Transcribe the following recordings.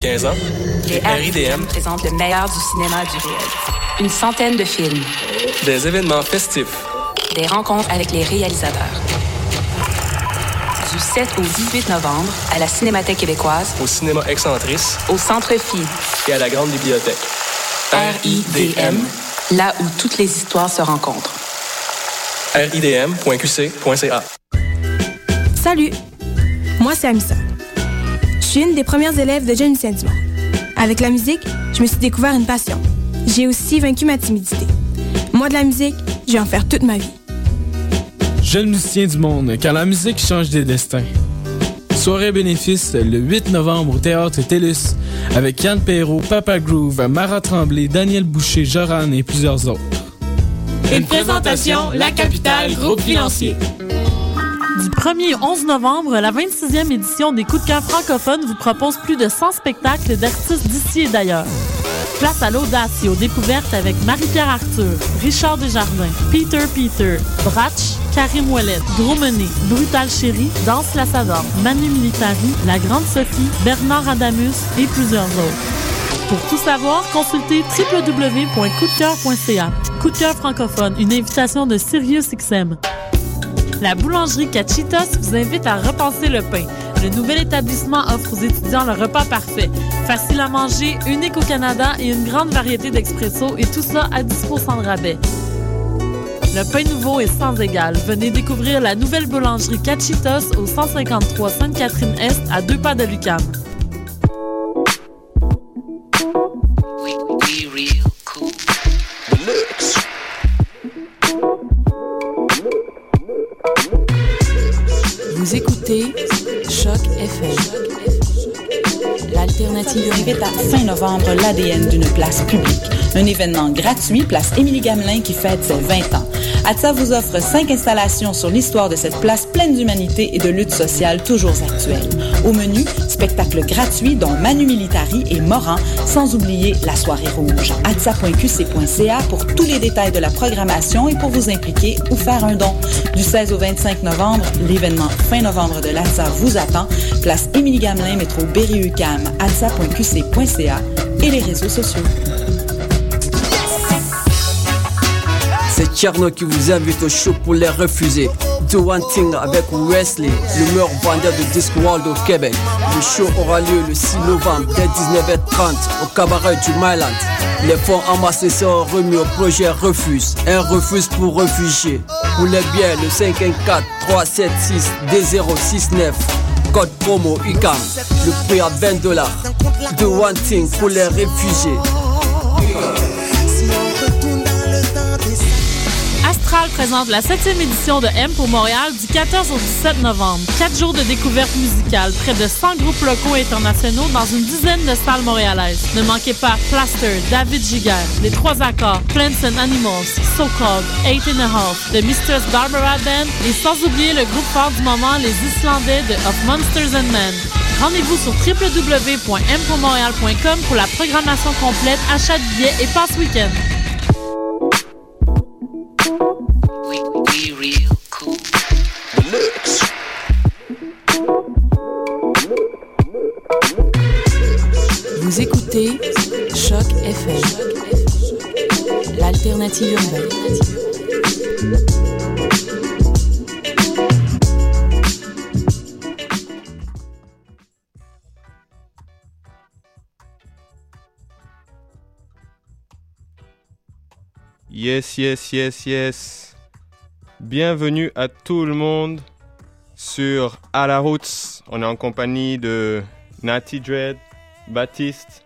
15 ans, Les RIDM présentent le meilleur du cinéma du réel. Une centaine de films, des événements festifs, des rencontres avec les réalisateurs. Du 7 au 18 novembre, à la Cinémathèque québécoise, au cinéma Excentrice au Centre Phi, et à la grande bibliothèque. RIDM, là où toutes les histoires se rencontrent. ridm.qc.ca. Salut, moi c'est Amissa. Je suis une des premières élèves de Jeune Lucien Dumont. Avec la musique, je me suis découvert une passion. J'ai aussi vaincu ma timidité. Moi de la musique, je vais en faire toute ma vie. Jeune musicien du monde, car la musique change des destins. Soirée bénéfice le 8 novembre au Théâtre TELUS avec Yann Perrault, Papa Groove, Mara Tremblay, Daniel Boucher, Joran et plusieurs autres. Une présentation, La Capitale, groupe financier. Du 1er au 11 novembre, la 26e édition des Coups de cœur francophones vous propose plus de 100 spectacles d'artistes d'ici et d'ailleurs. Place à l'audace et aux découvertes avec Marie-Pierre Arthur, Richard Desjardins, Peter Peter, Bratch, Karim Ouellet, Dromené, Brutal Chéri, Danse la Savante, Manu Militari, La Grande Sophie, Bernard Adamus et plusieurs autres. Pour tout savoir, consultez www.coupdecoeur.ca. Coup de cœur francophone, une invitation de SiriusXM. La boulangerie Cachitos vous invite à repenser le pain. Le nouvel établissement offre aux étudiants le repas parfait. Facile à manger, unique au Canada et une grande variété d'expresso et tout ça à 10 de rabais. Le pain nouveau est sans égal. Venez découvrir la nouvelle boulangerie Cachitos au 153 Sainte-Catherine-Est à deux pas de Lucam. Vous écoutez Choc FM. L'alternative invite à fin novembre l'ADN d'une place publique. Un événement gratuit, place Émilie Gamelin qui fête ses 20 ans. ATSA vous offre cinq installations sur l'histoire de cette place pleine d'humanité et de lutte sociale toujours actuelle. Au menu, spectacles gratuits dont Manu Militari et Moran, sans oublier la soirée rouge. atsa.qc.ca pour tous les détails de la programmation et pour vous impliquer ou faire un don. Du 16 au 25 novembre, l'événement fin novembre de l'ATSA vous attend. Place Émilie Gamelin, métro Berry-UQAM, atsa.qc.ca et les réseaux sociaux. C'est Tcherno qui vous invite au show pour les refuser. Do One Thing avec Wesley, le meilleur vendeur de Disc World au Québec. Le show aura lieu le 6 novembre dès 19h30 au cabaret du Myland. Les fonds amassés seront remis au projet Refuse, un refuse pour réfugiés. Pour les biens, le 514 376 D069. Code promo UCAM. Le prix à 20 dollars. Do One Thing pour les réfugiés. Astral présente la 7e édition de M pour Montréal du 14 au 17 novembre. Quatre jours de découverte musicale, près de 100 groupes locaux et internationaux dans une dizaine de salles montréalaises. Ne manquez pas Plaster, David Giger, Les Trois Accords, Plants and Animals, So Called, Eight and a Half, The Mistress Barbara Band et sans oublier le groupe fort du moment, les Islandais de Of Monsters and Men. Rendez-vous sur www.mpourmontréal.com pour la programmation complète, achat de billets et passe week-end. Yes, yes, yes, yes. Bienvenue à tout le monde sur À la route. On est en compagnie de Natty Dread, Baptiste,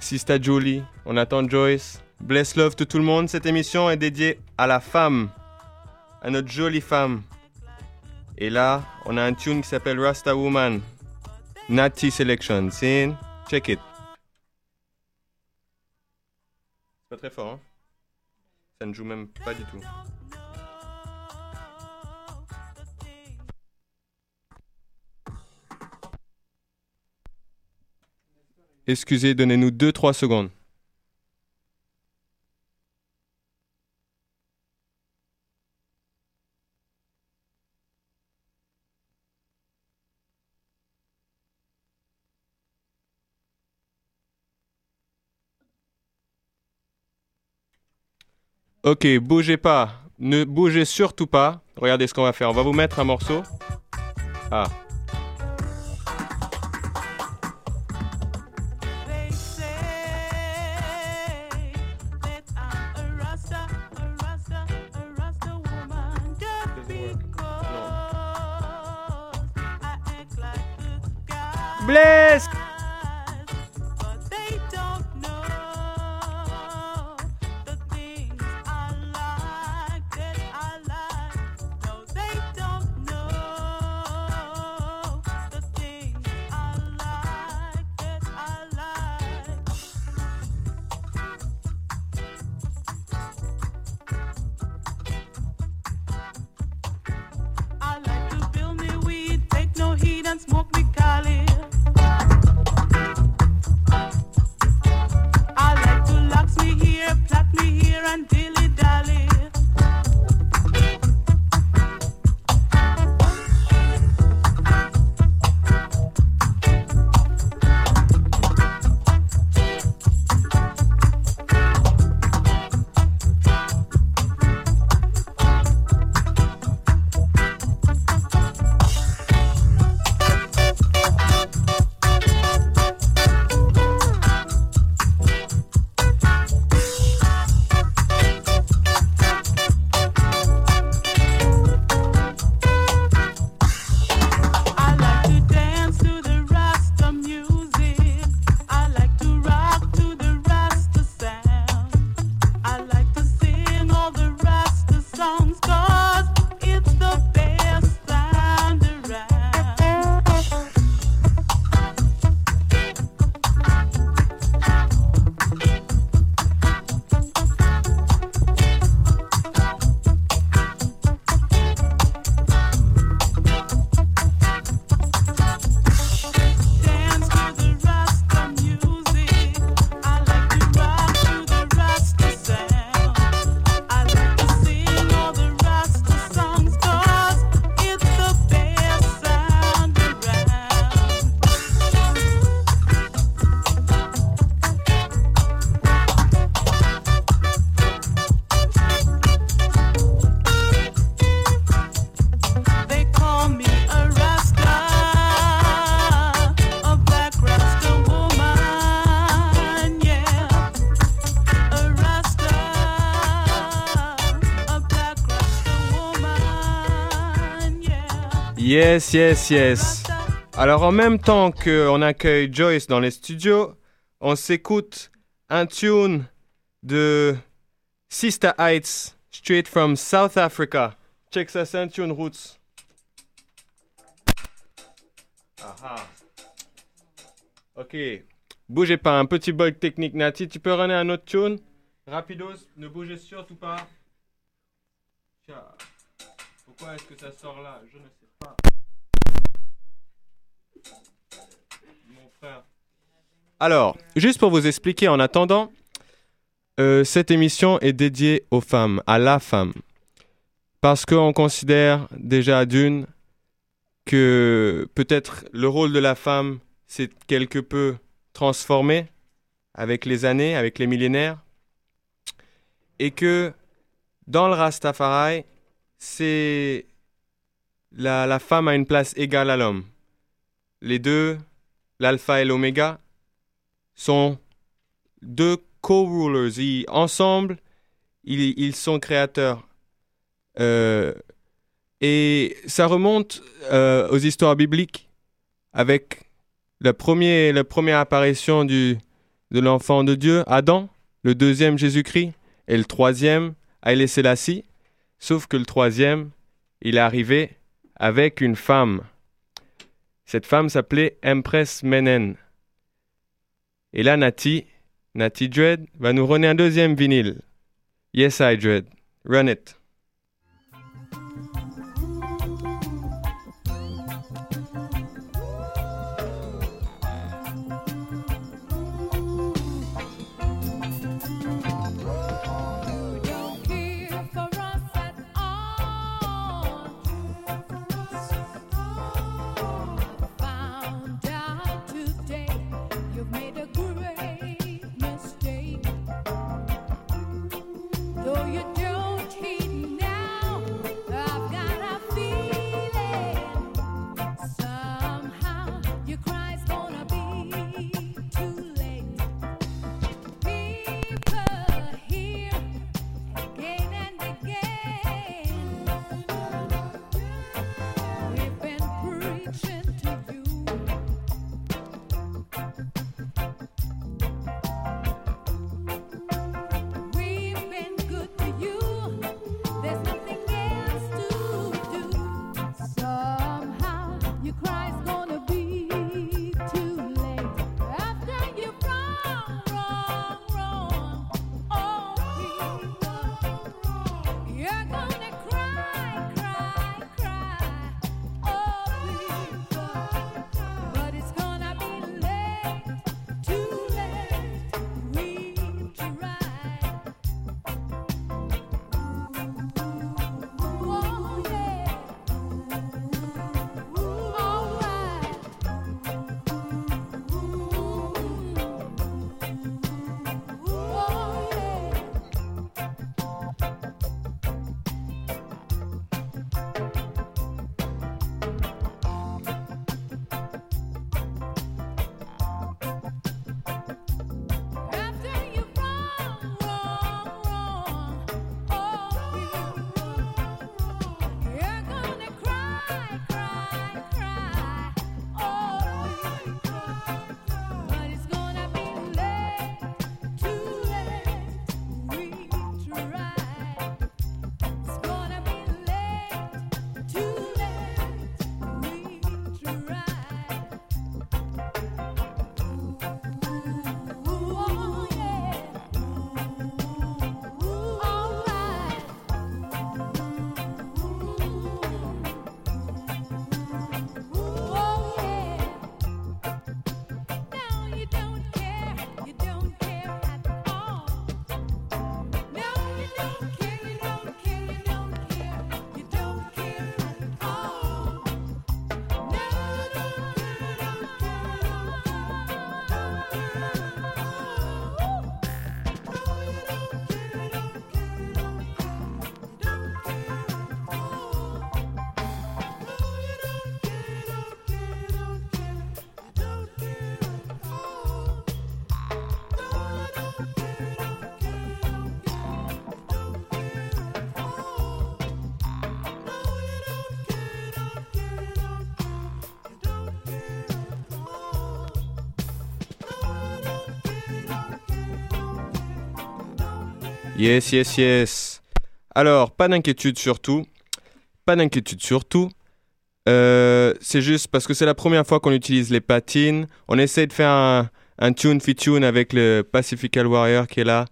Sista Julie, on attend Joyce. Bless love to tout le monde. Cette émission est dédiée à la femme, à notre jolie femme. Et là, on a un tune qui s'appelle Rasta Woman. Natty Selection. C'est check it. C'est pas très fort, hein? Ça ne joue même pas du tout. Excusez, donnez-nous 2-3 secondes. Ok, bougez pas. Ne bougez surtout pas. Regardez ce qu'on va faire. On va vous mettre un morceau. Ah. Bless Yes, yes, yes. Alors en même temps qu'on accueille Joyce dans les studios, on s'écoute un tune de Sister Heights, straight from South Africa. Check ça, c'est un tune roots. Aha. Ok. Bougez pas, un petit bug technique, Nati. Tu peux runner un autre tune? Rapidos, ne bougez surtout pas. Pourquoi est-ce que ça sort là? Je ne sais alors, juste pour vous expliquer, en attendant, euh, cette émission est dédiée aux femmes, à la femme. Parce qu'on considère déjà d'une que peut-être le rôle de la femme s'est quelque peu transformé avec les années, avec les millénaires, et que dans le Rastafari, c'est la femme a une place égale à l'homme. Les deux, l'alpha et l'oméga, sont deux co-rulers. Ensemble, ils, ils, sont créateurs. Euh, et ça remonte euh, aux histoires bibliques avec la, la première apparition du, de l'enfant de Dieu, Adam, le deuxième Jésus-Christ, et le troisième, Haïlé Selassie. Sauf que le troisième, il est arrivé avec une femme. Cette femme s'appelait Empress Menen. Et là, Nati, Nati Dread, va nous runner un deuxième vinyle. Yes, I Dread. Run it. Yes, yes, yes. Alors, pas d'inquiétude surtout. Pas d'inquiétude surtout. Euh, c'est juste parce que c'est la première fois qu'on utilise les patines. On essaie de faire un, un tune fit tune avec le Pacifical Warrior qui est là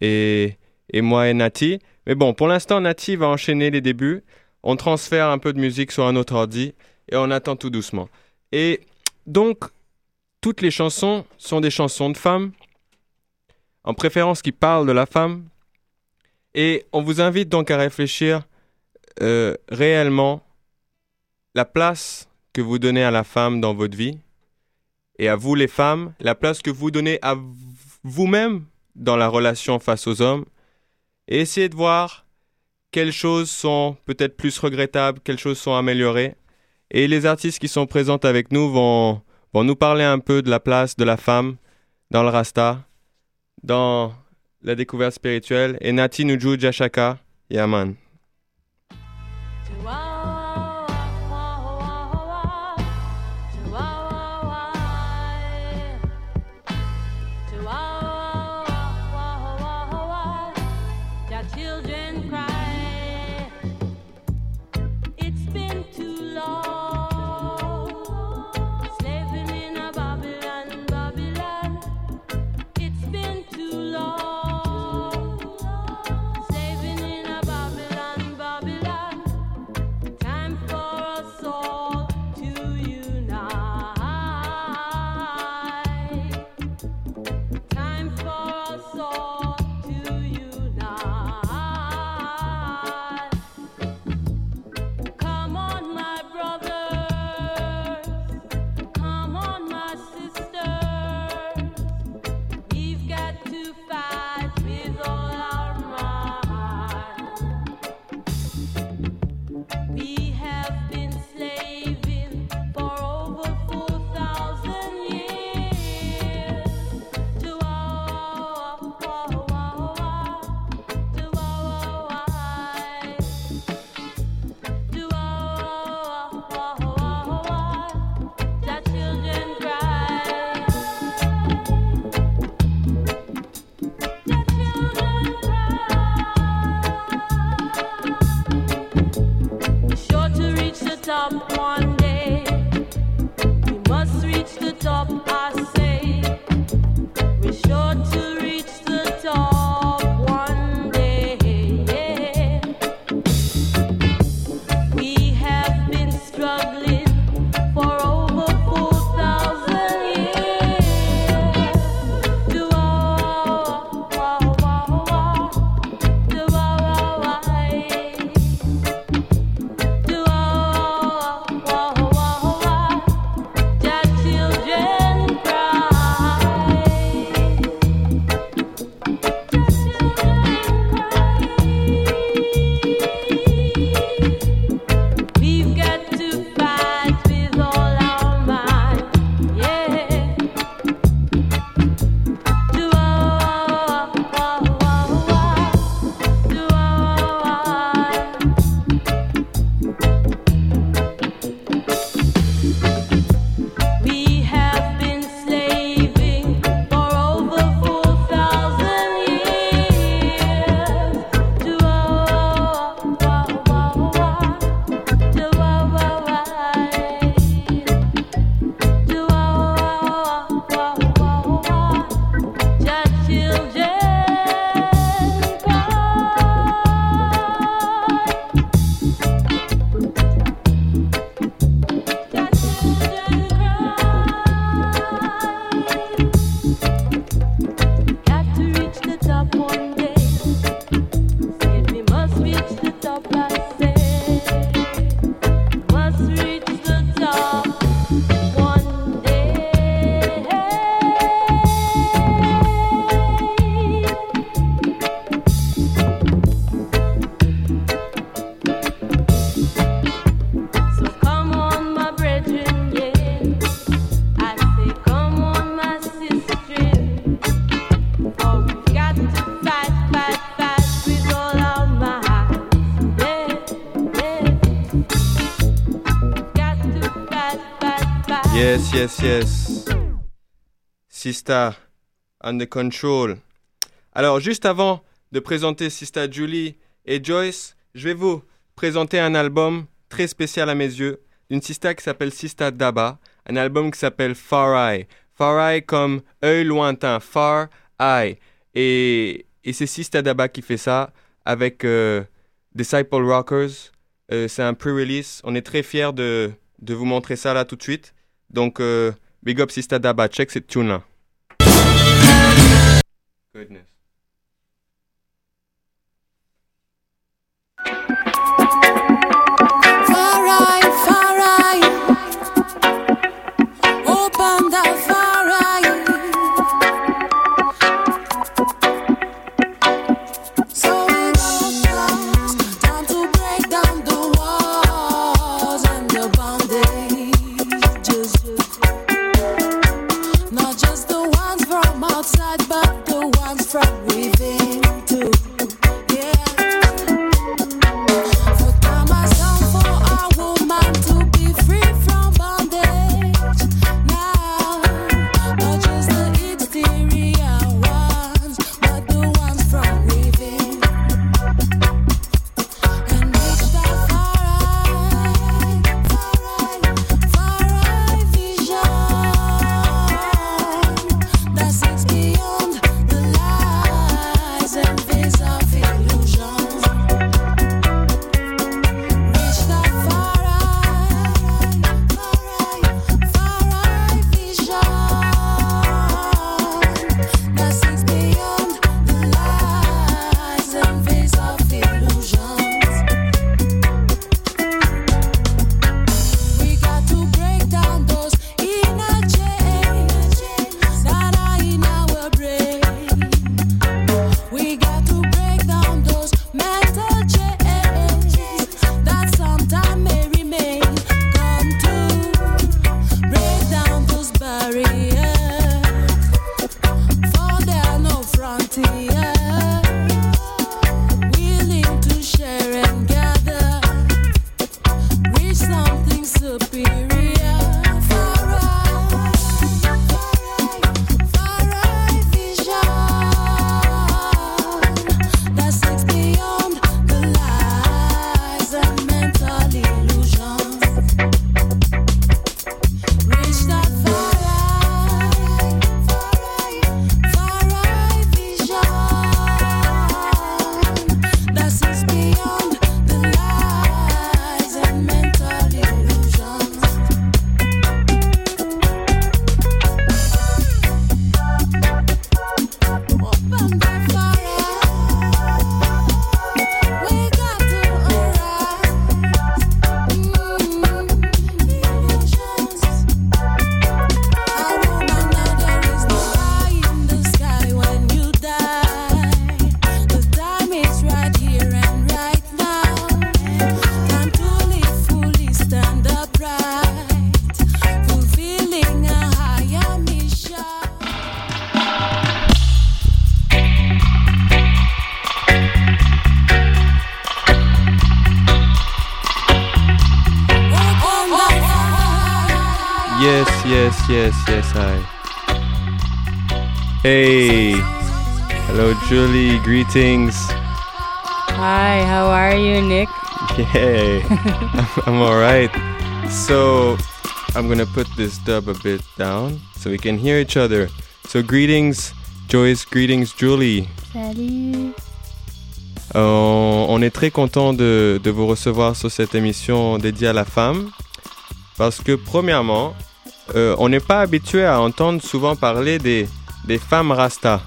et, et moi et Nati. Mais bon, pour l'instant, Nati va enchaîner les débuts. On transfère un peu de musique sur un autre ordi et on attend tout doucement. Et donc, toutes les chansons sont des chansons de femmes, en préférence qui parlent de la femme. Et on vous invite donc à réfléchir euh, réellement la place que vous donnez à la femme dans votre vie et à vous les femmes, la place que vous donnez à vous-même dans la relation face aux hommes et essayez de voir quelles choses sont peut-être plus regrettables, quelles choses sont améliorées. Et les artistes qui sont présents avec nous vont, vont nous parler un peu de la place de la femme dans le Rasta, dans la découverte spirituelle. Et Nati nous joue Jashaka, Yaman. Yes, yes. Sista, under control. Alors, juste avant de présenter Sista Julie et Joyce, je vais vous présenter un album très spécial à mes yeux d'une Sista qui s'appelle Sista Daba, un album qui s'appelle Far Eye. Far Eye comme œil lointain, Far Eye. Et, et c'est Sista Daba qui fait ça avec euh, Disciple Rockers. Euh, c'est un pre-release. On est très fiers de, de vous montrer ça là tout de suite. Donc, euh, big up Sista Daba, check cette tune. Goodness. Greetings. Hi, how are you, Nick? Yeah, I'm, I'm all right. So, I'm gonna put this dub a bit down so we can hear each other. So, greetings, Joyce. Greetings, Julie. Salut. Euh, on est très content de, de vous recevoir sur cette émission dédiée à la femme parce que premièrement, euh, on n'est pas habitué à entendre souvent parler des, des femmes rasta.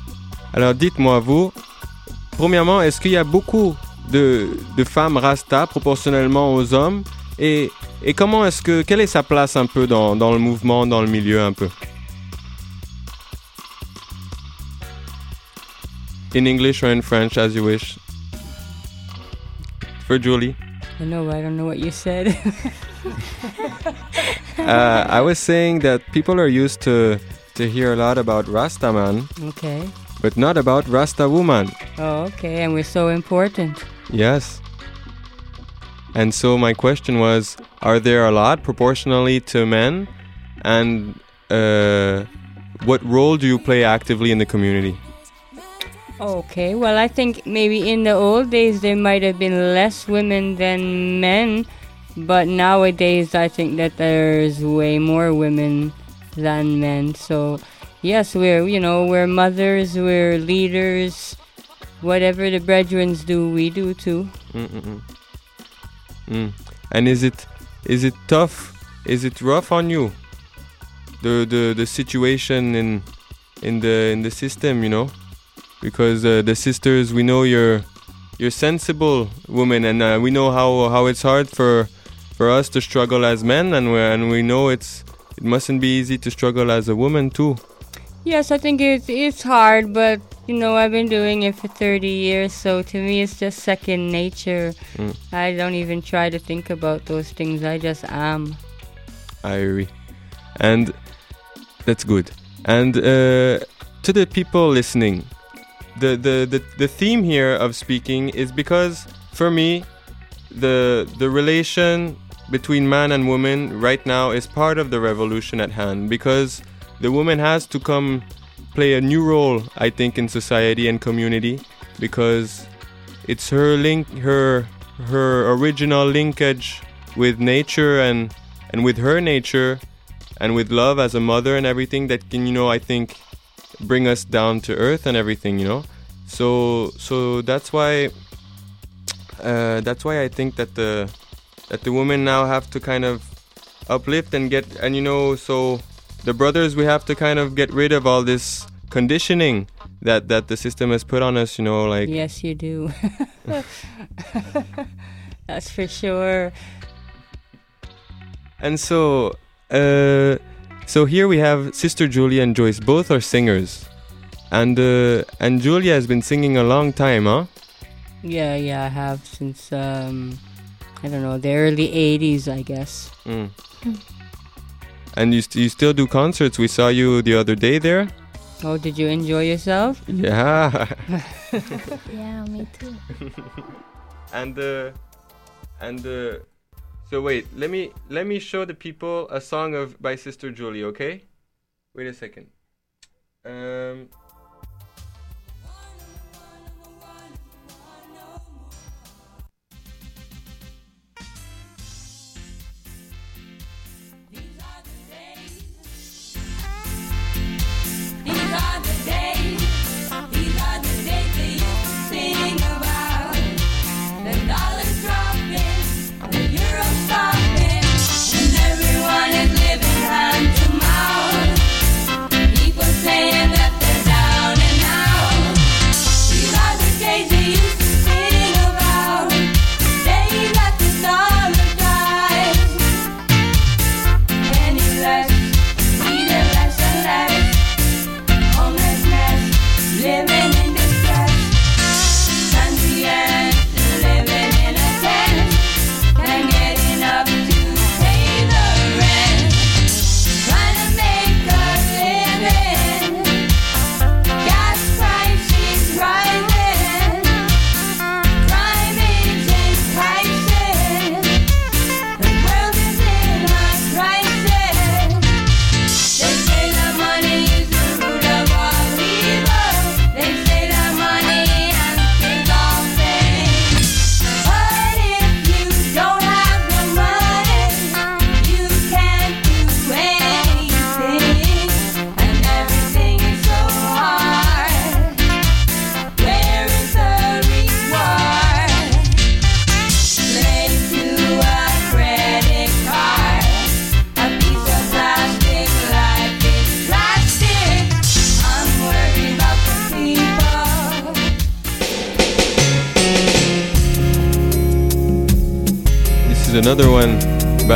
Alors dites-moi vous, premièrement, est-ce qu'il y a beaucoup de, de, femmes rasta proportionnellement aux hommes? Et, et comment est-ce que quelle est sa place un peu dans, dans le mouvement, dans le milieu un peu? In English or in French, as you wish. For Julie. I know, I don't know what you said. uh, I was saying that people are used to to hear a lot about Rasta man. Okay. But not about Rasta woman. Oh, okay. And we're so important. Yes. And so my question was, are there a lot proportionally to men? And uh, what role do you play actively in the community? Okay, well, I think maybe in the old days there might have been less women than men, but nowadays I think that there's way more women than men. So, yes, we're, you know, we're mothers, we're leaders. Whatever the brethren do, we do too. Mm. And is it is it tough? Is it rough on you? The the the situation in in the in the system, you know, because uh, the sisters, we know you're you're sensible women, and uh, we know how how it's hard for for us to struggle as men, and we and we know it's it mustn't be easy to struggle as a woman too. Yes, I think it's it's hard, but you know I've been doing it for 30 years, so to me it's just second nature. Mm. I don't even try to think about those things. I just am. I agree, and that's good. And uh, to the people listening, the, the the the theme here of speaking is because for me, the the relation between man and woman right now is part of the revolution at hand because the woman has to come play a new role i think in society and community because it's her link her her original linkage with nature and and with her nature and with love as a mother and everything that can you know i think bring us down to earth and everything you know? So so that's why uh, that's why i think that the that the women now have to kind of uplift and get and you know so the brothers we have to kind of get rid of all this conditioning that that the system has put on us you know like Yes, you do. That's for sure. and so uh so here we have sister julia and joyce both are singers and uh and julia has been singing a long time huh Yeah, yeah, I have since um I don't know, the early 80s, I guess. Mm. and you, st- you still do concerts. We saw you the other day there. Oh, did you enjoy yourself? yeah. Yeah, me too. and uh and uh so wait let me let me show the people a song of by sister julie okay? Wait a second. Um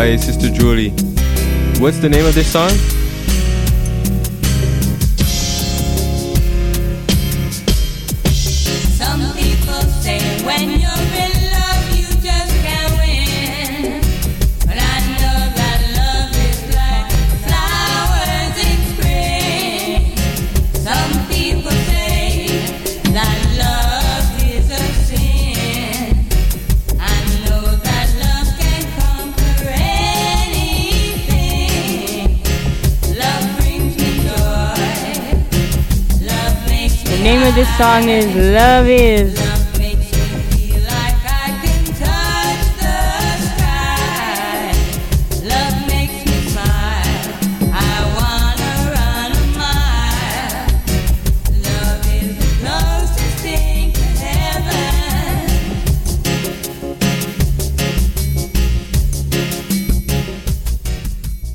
by sister julie. What's the name of this song this song is Love Is.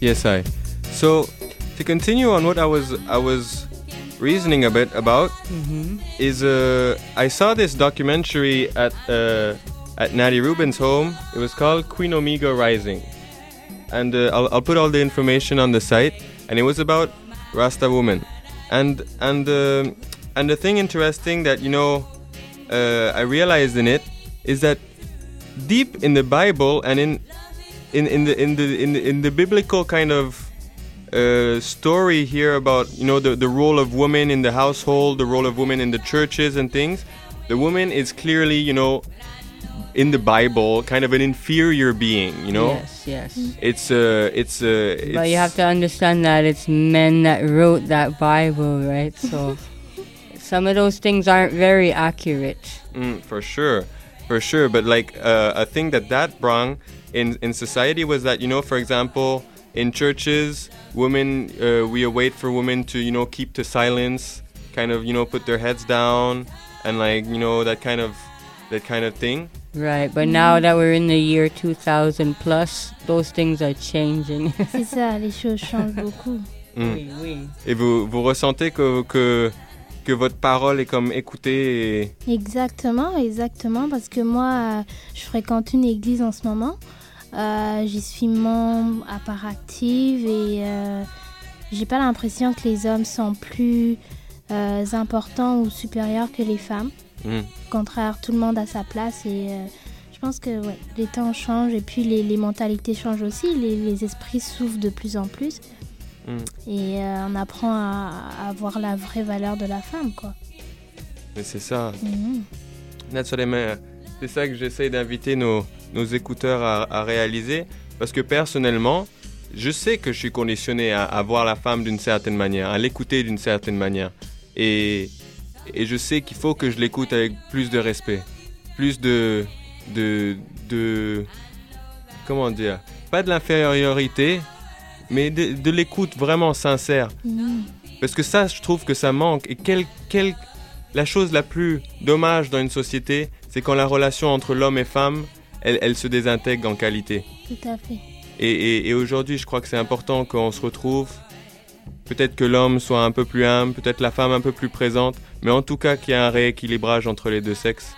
Yes, I. So to continue on what I was I was reasoning a bit about Mhm. is uh I saw this documentary at uh, at Natty Rubin's home. It was called Queen Omega Rising, and uh, I'll, I'll put all the information on the site. And it was about Rasta woman, and and um and the thing interesting that you know uh, I realized in it is that deep in the Bible and in in in the in the in the, in the biblical kind of uh, story here about you know the the role of women in the household, the role of women in the churches and things. The woman is clearly you know in the Bible kind of an inferior being. You know. Yes, yes. It's uh it's uh. It's, But you have to understand that it's men that wrote that Bible, right? So some of those things aren't very accurate. Mm, for sure, for sure. But like uh, a thing that that brought in in society was that you know, for example, in churches, women uh, we await for women to you know keep to silence, kind of you know put their heads down, and like you know that kind of that kind of thing. Right, but now that we're in the year 2000 plus, those things are changing. C'est ça, les choses changent beaucoup. Mm. Oui, oui. Et vous vous ressentez que que que votre parole est comme écoutée et Exactement, exactement, parce que moi, euh, je fréquente une église en ce moment. Euh, J'y suis membre à part active et euh, j'ai pas l'impression que les hommes sont plus euh, importants ou supérieurs que les femmes. Mm. Au contraire, tout le monde a sa place et euh, je pense que ouais, les temps changent et puis les, les mentalités changent aussi, les, les esprits s'ouvrent de plus en plus Mm. et euh, on apprend à, à voir la vraie valeur de la femme, quoi. Mais c'est ça. Mhm. Naturellement, c'est ça que j'essaie d'inviter nos, nos écouteurs à, à réaliser. Parce que personnellement, je sais que je suis conditionné à, à voir la femme d'une certaine manière, à l'écouter d'une certaine manière. Et, et je sais qu'il faut que je l'écoute avec plus de respect, plus de, de, de... Comment dire Pas de l'infériorité, mais de, de l'écoute vraiment sincère. Parce que ça, je trouve que ça manque. Et quel, quel, la chose la plus dommage dans une société, c'est quand la relation entre l'homme et femme, elle, elle se désintègre en qualité. Tout à fait. Et, et- et aujourd'hui, je crois que c'est important qu'on se retrouve. Peut-être que l'homme soit un peu plus humble, peut-être la femme un peu plus présente, mais en tout cas qu'il y ait un rééquilibrage entre les deux sexes.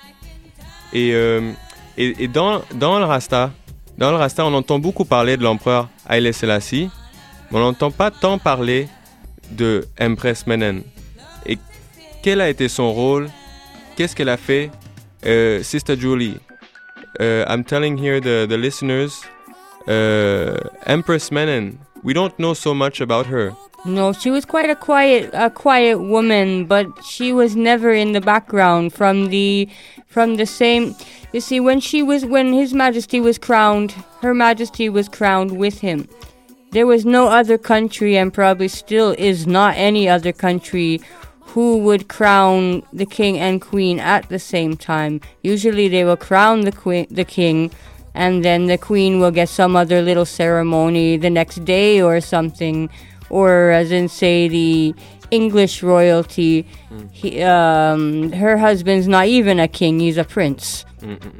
Et, euh, et, et dans, dans le Rasta, dans le Rasta, on entend beaucoup parler de l'empereur Haile Selassie, mais on n'entend pas tant parler de Empress Menen. Et quel a été son rôle? Qu'est-ce qu'elle a fait? Euh, Sister Julie, uh, I'm telling here the, the listeners, uh, Empress Menen, we don't know so much about her. No, she was quite a quiet, a quiet woman, but she was never in the background from the, from the same. You see, when she was, when His Majesty was crowned, Her Majesty was crowned with him. There was no other country, and probably still is not any other country, who would crown the king and queen at the same time. Usually, they will crown the queen, the king, and then the queen will get some other little ceremony the next day or something, or as in say the English royalty. He, um, her husband's not even a king; he's a prince,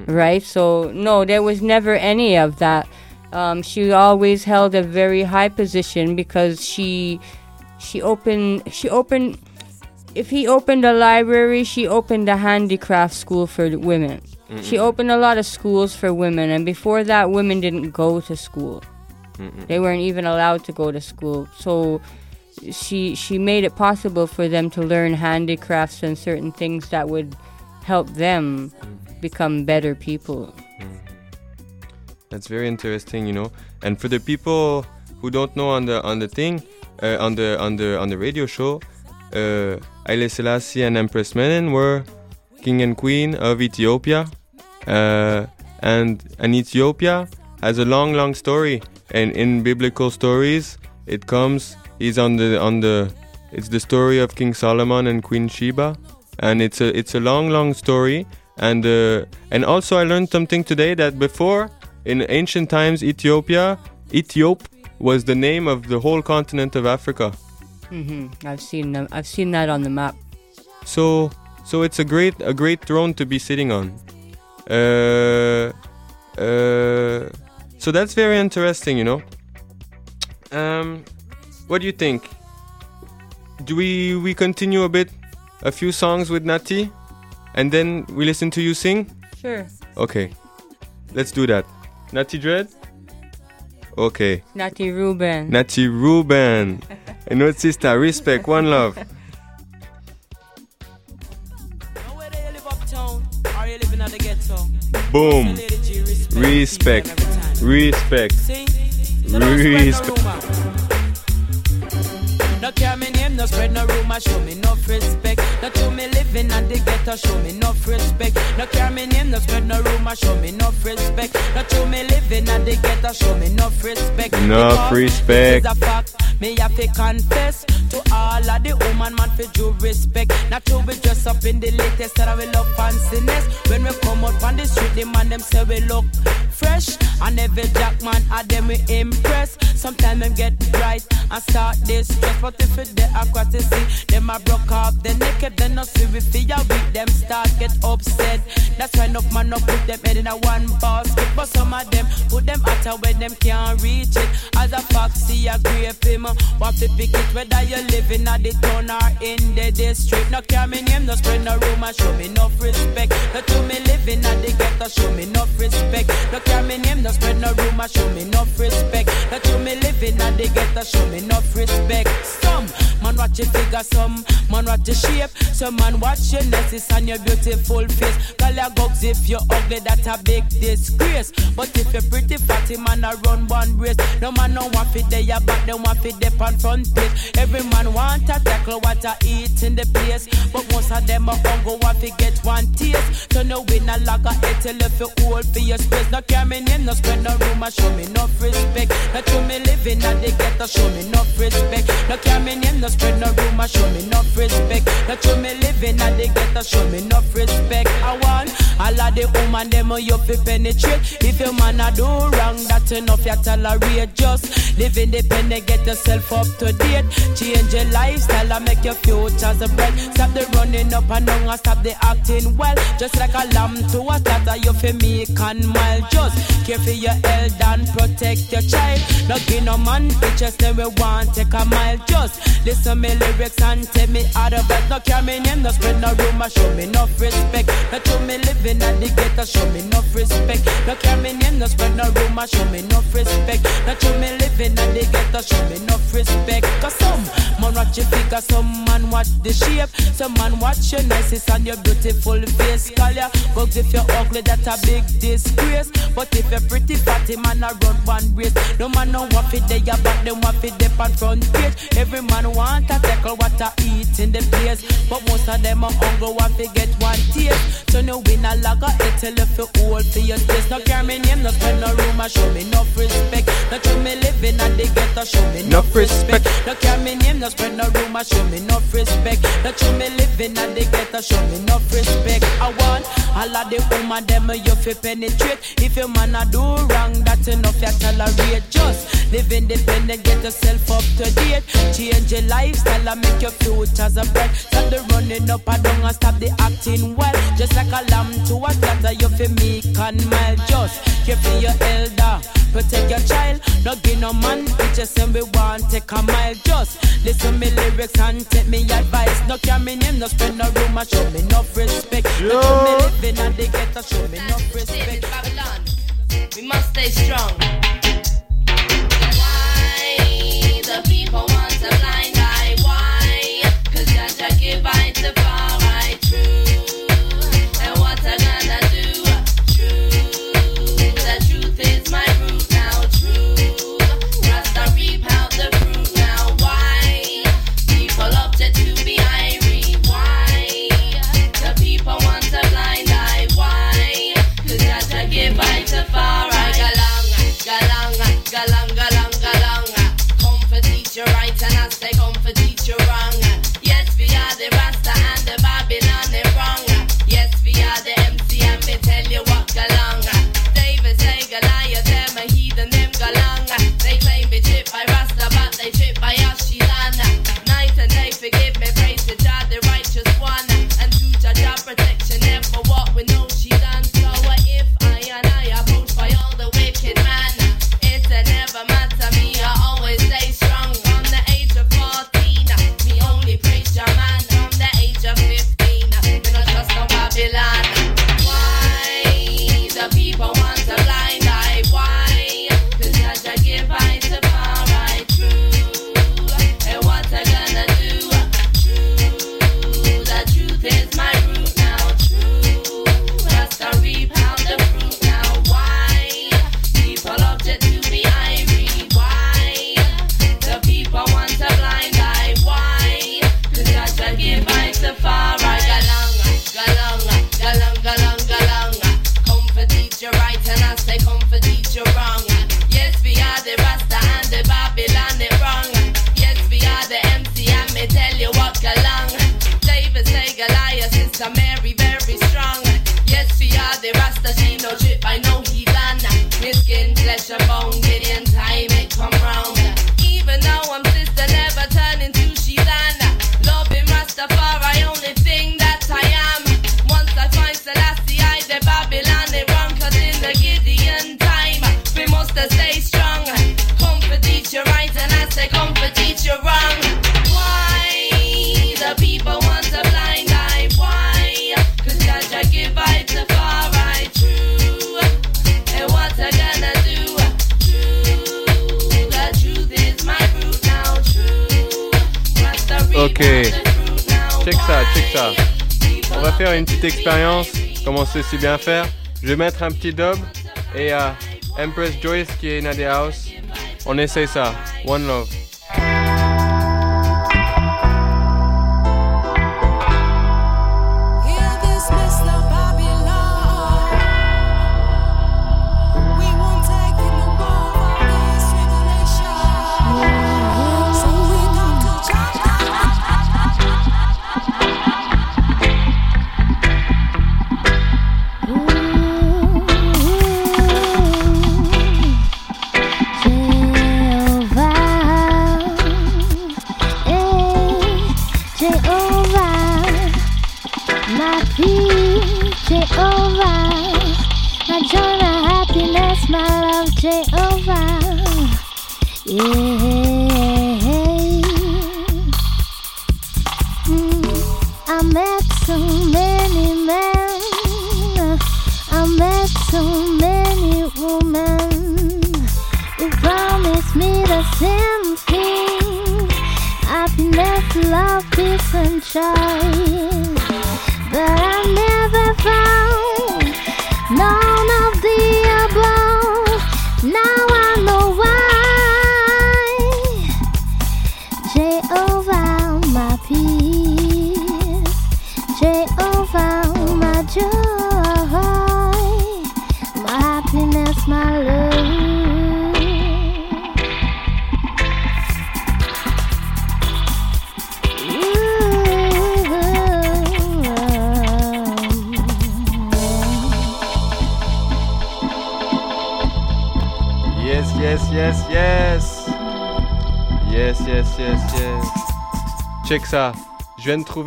right? So no, there was never any of that. Um, she always held a very high position because she she opened she opened if he opened a library, she opened a handicraft school for women. She opened a lot of schools for women, and before that, women didn't go to school. They weren't even allowed to go to school. So she she made it possible for them to learn handicrafts and certain things that would help them become better people. That's very interesting, you know. And for the people who don't know on the on the thing, uh, on the on the on the radio show, uh, Selassie and Empress Menen were king and queen of Ethiopia, uh, and and Ethiopia has a long, long story. And in biblical stories, it comes. He's on the on the. It's the story of King Solomon and Queen Sheba, and it's a it's a long, long story. And uh, and also I learned something today that before in ancient times Ethiopia, Ethiop was the name of the whole continent of Africa. Hmm I've seen them. I've seen that on the map. So so it's a great a great throne to be sitting on. Uh, uh, so that's very interesting, you know. Um, what do you think? Do we we continue a bit, a few songs with Nati, and then we listen to you sing? Sure. Okay, let's do that. Nati Dread. Okay. Nati Ruben. Nati Ruben. and what sister? Respect, one love. Boom. Respect. Respect. Respect. No care me name, no spread no rumor, show me no respect. No living at the ghetto, show me no respect. No care me name, no spread no rumor, show me no respect. No to me living at the ghetto, show me no respect. Enough respect. This is a fact. Me have to confess to all of the woman man for due respect. Not to be dressed up in the latest that we love fanciness. When we come out on the street, the man them say we look fresh. Every jack man at them we impress. Sometimes them get bright and start this stress. But if it they sea, them a broke off the naked, then no see we feel weak. Them start get upset. That's why enough man no put them head in a one basket. But some of them put them out where them can't reach it. As a foxy, a grape him. Uh, want to pick it whether you living at the town or in the district. No care me name, no spread no rumor, show me no respect. No to me living at the ghetto, show me no respect. No care me name, no spread no rumor, show me no respect. That to me living at the ghetto, show me no respect. Some man watch your figure, some man watch your shape, some man watch your necklace and your beautiful face. Call your gugs if you're ugly, that a big disgrace. But if you're pretty fatty, man, I run one race. No man no want fit there, your back, them want fit dip on front page. Every man want a tackle what I eat in the place. But most of them are hungry, want to get one taste. So no win a lager, it till if you hold for your space. No care me name, no spread no rumor, show me no respect. No to me living at the ghetto, show me no respect. No care me name, no spread no rumor, show me no respect. No to me living at the ghetto, show me no respect. I want all of the woman them you fi penetrate. If your man a do wrong, that's enough you tolerate. Just live independent, get yourself up to date. Change your lifestyle and make your futures a bright. Stop the running up and down and stop the acting well. Just like a lamb to a slaughter, you fi make and mile. Just care for your health and protect your child. No give no man pictures, then we want take a mile. Just listen me lyrics and tell me out of it. No care me name, no spread no rumor, show me no respect. No to me living at the ghetto, show me no respect. No care me name, no spread no rumor, show me no respect. No to me living at the ghetto, show me no respect. Cause some man watch your figure, some man watch the shape, some man watch your niceness and your beautiful face. Call ya bugs if you're ugly, that's a big disgrace. But if you're pretty fatty, man, I run one race. No man no want fit there, your back, them want fit dip on front page. Every man want a tackle what I eat in the place. But most of them are hungry, want to get one taste. So no win a lager, it tell if you hold for your taste. No care me name, no spend no rumor, show me no respect. No to me living at the ghetto, show me no Enough respect. No care me name, no spread no rumor, show me no respect. No to me living at the ghetto, show me no respect. I want all of the woman them you fi penetrate. If your man a do wrong, that's enough you tolerate. Just live independent, get yourself up to date. Change your lifestyle and make your futures a bright. Stop the running up and down and stop the acting well. Just like a lamb to a slaughter, you fi meek and mild. Just care for your elder, protect your child. No give no man pictures and we want take a mile. Just listen to me lyrics and take me advice. No care me name, no spend no room, show me no respect. No to me living and they get to show me no respect. Babylon, we must stay strong. Why the people want to blind eye? Why? Cause to give eye they trip by si bien faire. Je vais mettre un petit dub et euh, Empress Joyce qui est in the house. On essaye ça. One love.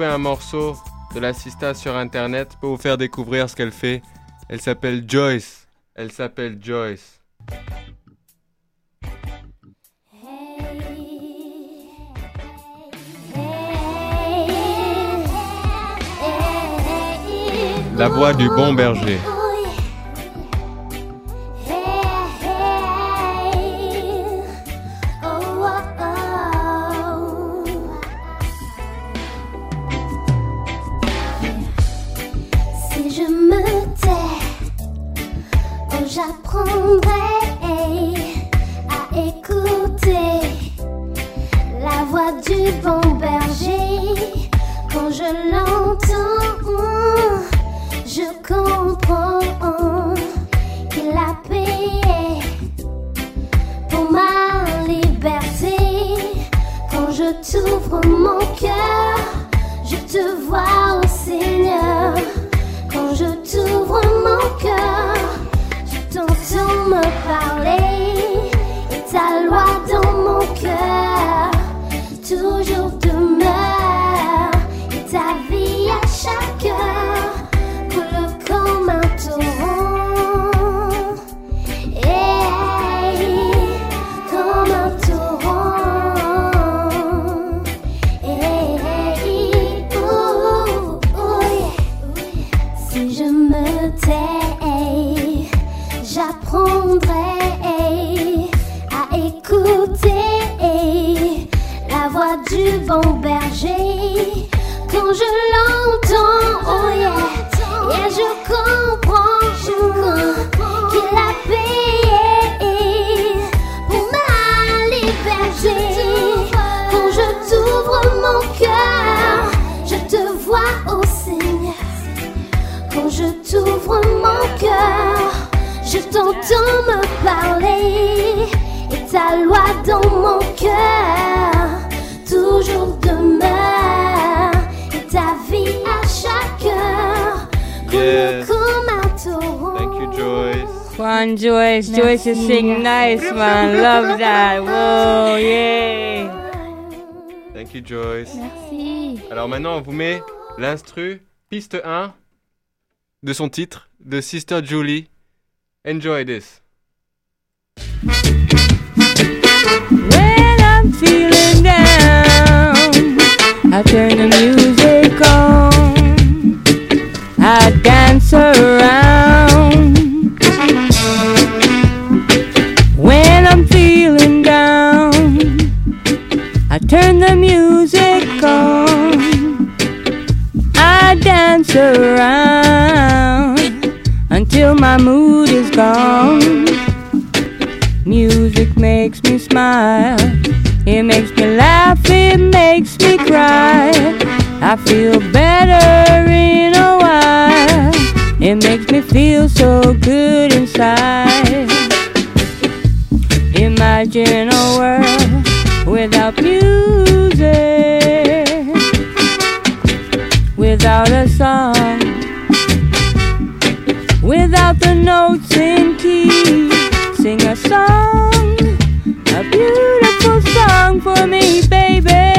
un morceau de la Sista sur internet. pour vous faire découvrir ce qu'elle fait. Elle s'appelle Joyce. Elle s'appelle Joyce. La voix du bon berger. dont me parler et ta loi dans mon cœur, toujours demeure et ta vie à chaque heure. Yes. Thank you, Joyce. Juan Joyce, Joyce is sing nice, man. Love that. Wow, yeah. Thank you, Joyce. Merci. Alors maintenant, on vous met l'instru, piste 1 de son titre, de Sister Julie. Enjoy this. When I'm feeling down, I turn the music on. I dance around. When I'm feeling down, I turn the music on. I dance around until my mood Song. Music makes me smile, it makes me laugh, it makes me cry. I feel better in a while, it makes me feel so good inside. Imagine a world without music, without a song without the notes in key. Sing a song, a beautiful song for me, baby.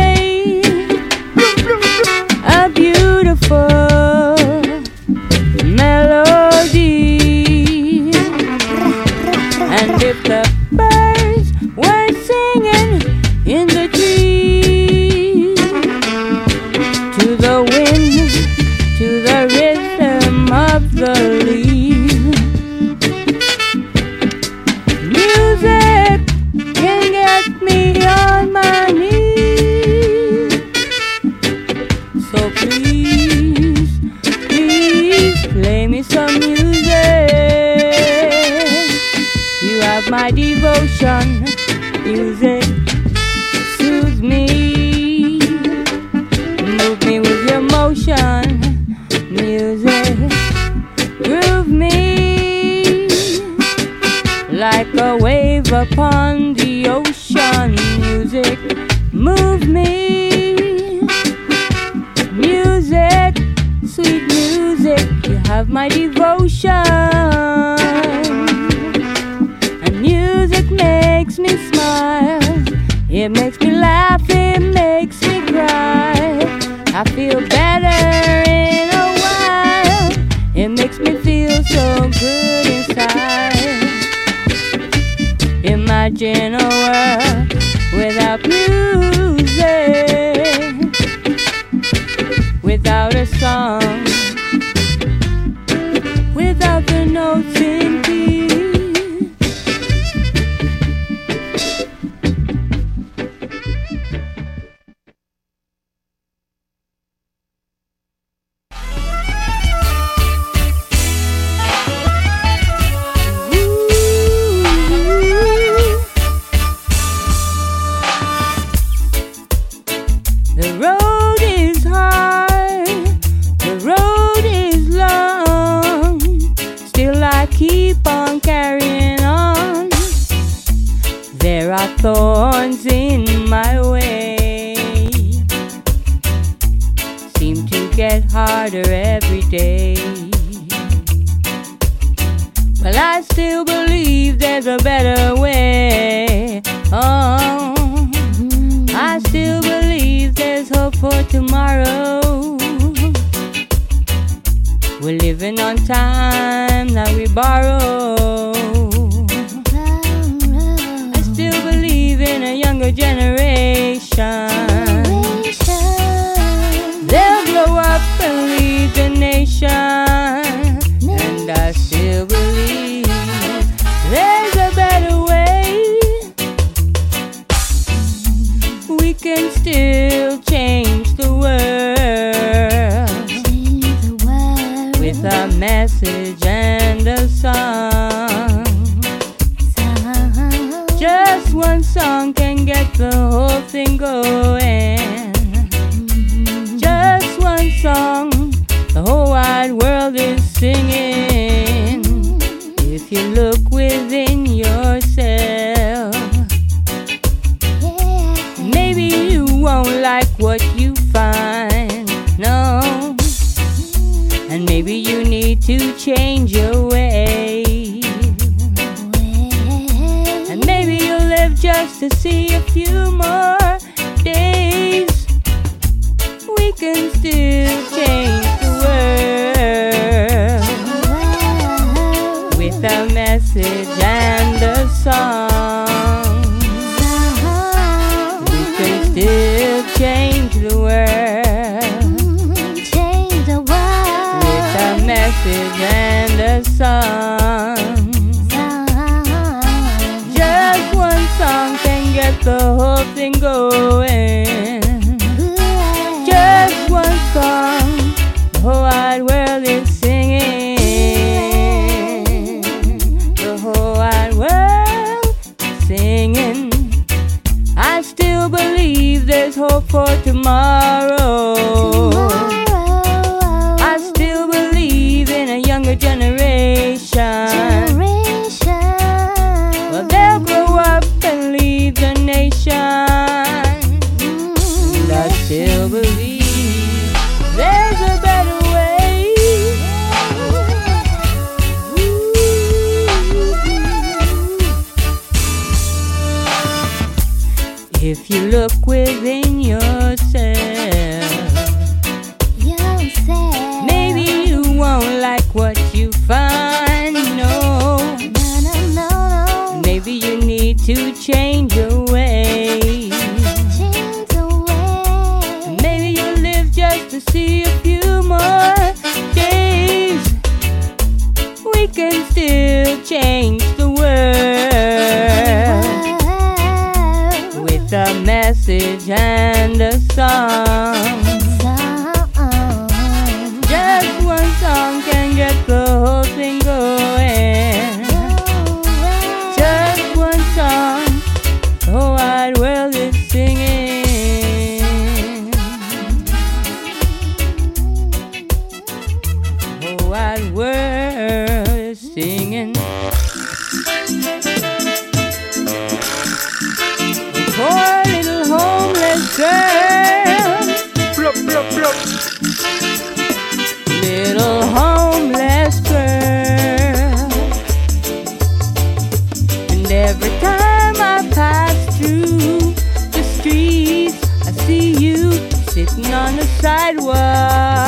Song. Just one song can get the whole thing going. World is singing. Poor little homeless girl. Plop, plop, plop. Little homeless girl. And every time I pass through the streets, I see you sitting on the sidewalk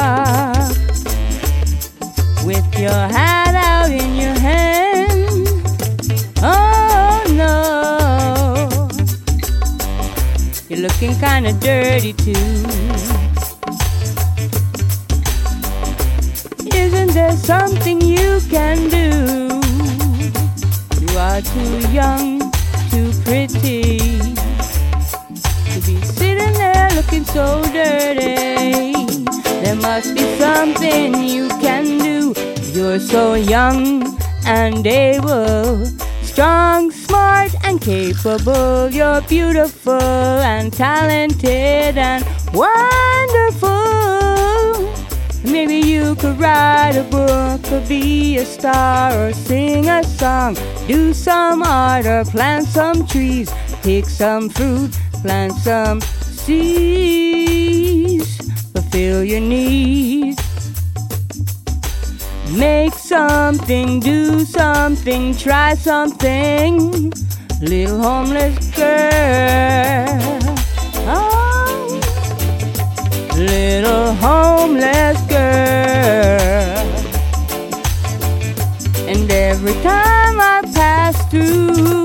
looking kinda dirty too. Isn't there something you can do? You are too young, too pretty to be sitting there looking so dirty. There must be something you can do. You're so young and able, strong, smart, and capable. You're beautiful and talented and wonderful. Maybe you could write a book or be a star or sing a song, do some art or plant some trees, pick some fruit, plant some seeds, fulfill your needs. Make something, do something, try something, little homeless girl. Oh, little homeless girl. And every time I pass through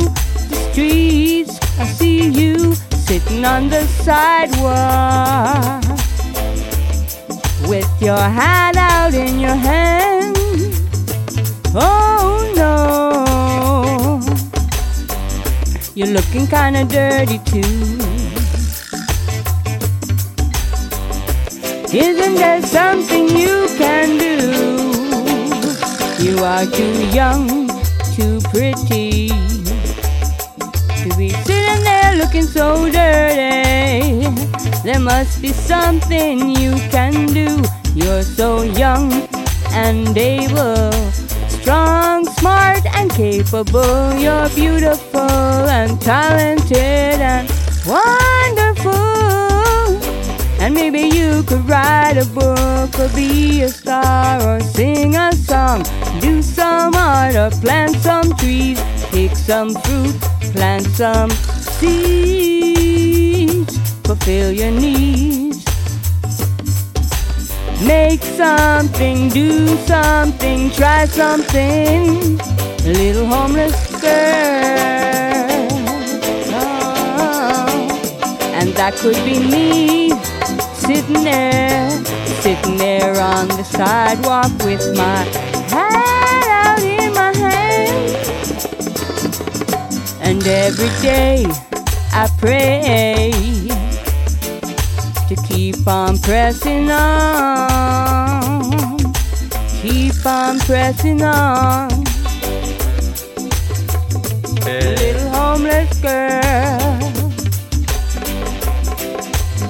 the streets, I see you sitting on the sidewalk with your hat out in your hand. Oh you're looking kinda dirty too. Isn't there something you can do? You are too young, too pretty to be sitting there looking so dirty. There must be something you can do. You're so young and able, strong, smart, and capable. You're beautiful and talented and wonderful. And maybe you could write a book or be a star or sing a song, do some art or plant some trees, pick some fruit, plant some seeds, fulfill your needs. Make something, do something, try something. Little homeless girl. Oh, and that could be me sitting there, sitting there on the sidewalk with my hat out in my hand. And every day I pray to keep on pressing on, keep on pressing on. Little homeless girl.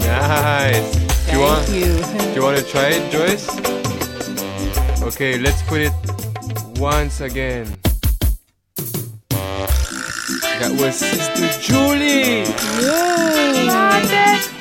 Nice. do you want? you. Do you want to try it, Joyce? Okay, let's put it once again. That was Sister Julie. Celle-ci,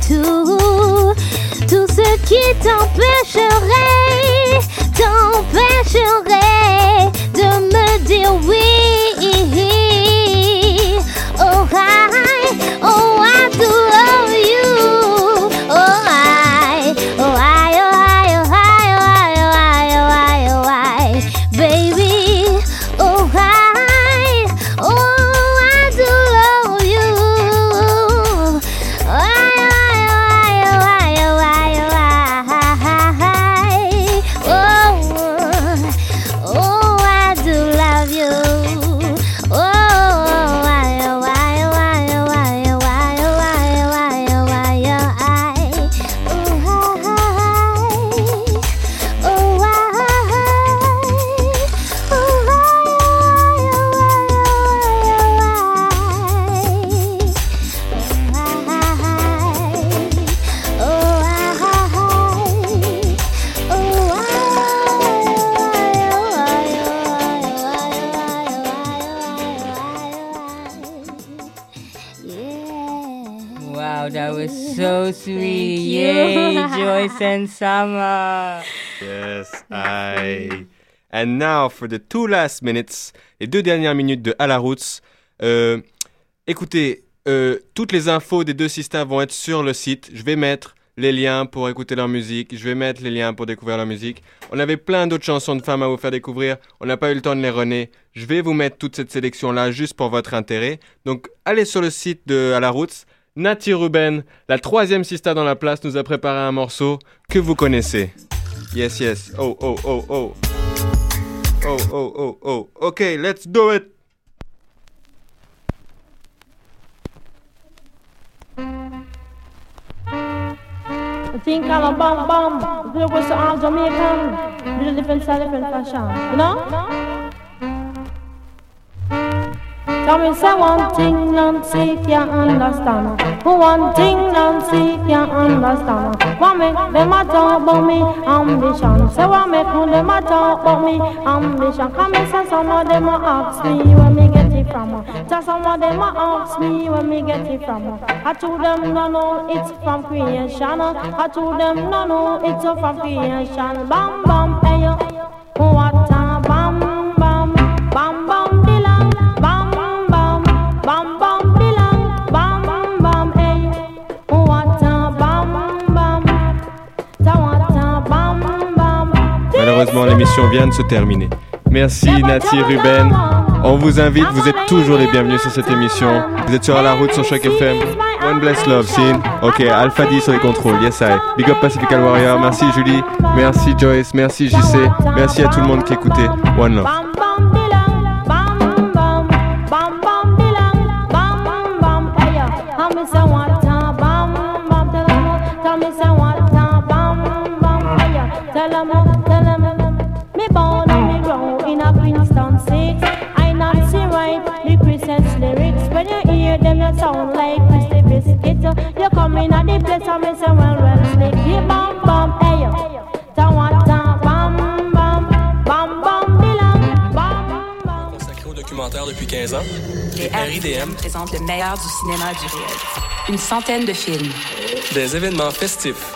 tout, ce qui t'empêcherait, for the two last minutes, les deux dernières minutes de À la Roots. Euh, écoutez, euh, toutes les infos des deux systèmes vont être sur le site. Je vais mettre les liens pour écouter leur musique. Je vais mettre les liens pour découvrir leur musique. On avait plein d'autres chansons de femmes à vous faire découvrir. On n'a pas eu le temps de les runner. Je vais vous mettre toute cette sélection-là juste pour votre intérêt. Donc, allez sur le site de À la Roots. Nati Ruben, la troisième sista dans la place, nous a préparé un morceau que vous connaissez. Yes, yes. Oh, oh, oh, oh. Oh, oh, oh, oh. Okay, let's do it. Think I'm a bum bum, there was all Jamaican. the different style, different fashion. You know? Tell me say one thing Nancy can't understand. One thing Nancy can't understand. What make them a talk about me ambition? Say what make them a talk about me ambition? Come and say some of them a ask me where me get it from. Just some of them a ask me where me get it from. I told them no no it's from creation. I told them no no it's from creation. Bam bam hey yo. Malheureusement, l'émission vient de se terminer. Merci Nati, Ruben. On vous invite, vous êtes toujours les bienvenus sur cette émission. Vous êtes sur la route sur Choc FM. One Bless Love, Sin. Ok, Alpha D sur les contrôles, yes I. Big up Pacifical Warrior, merci Julie, merci Joyce, merci JC, merci à tout le monde qui écoutait. One Love. Come in at the place and me say well well slick. Yeah, bam bam hey yo. Ta what a bam bam bam bam dilang bam. Consacré au documentaire depuis 15 ans, Les RIDM présentent le meilleur du cinéma du réel. Une centaine de films, des événements festifs,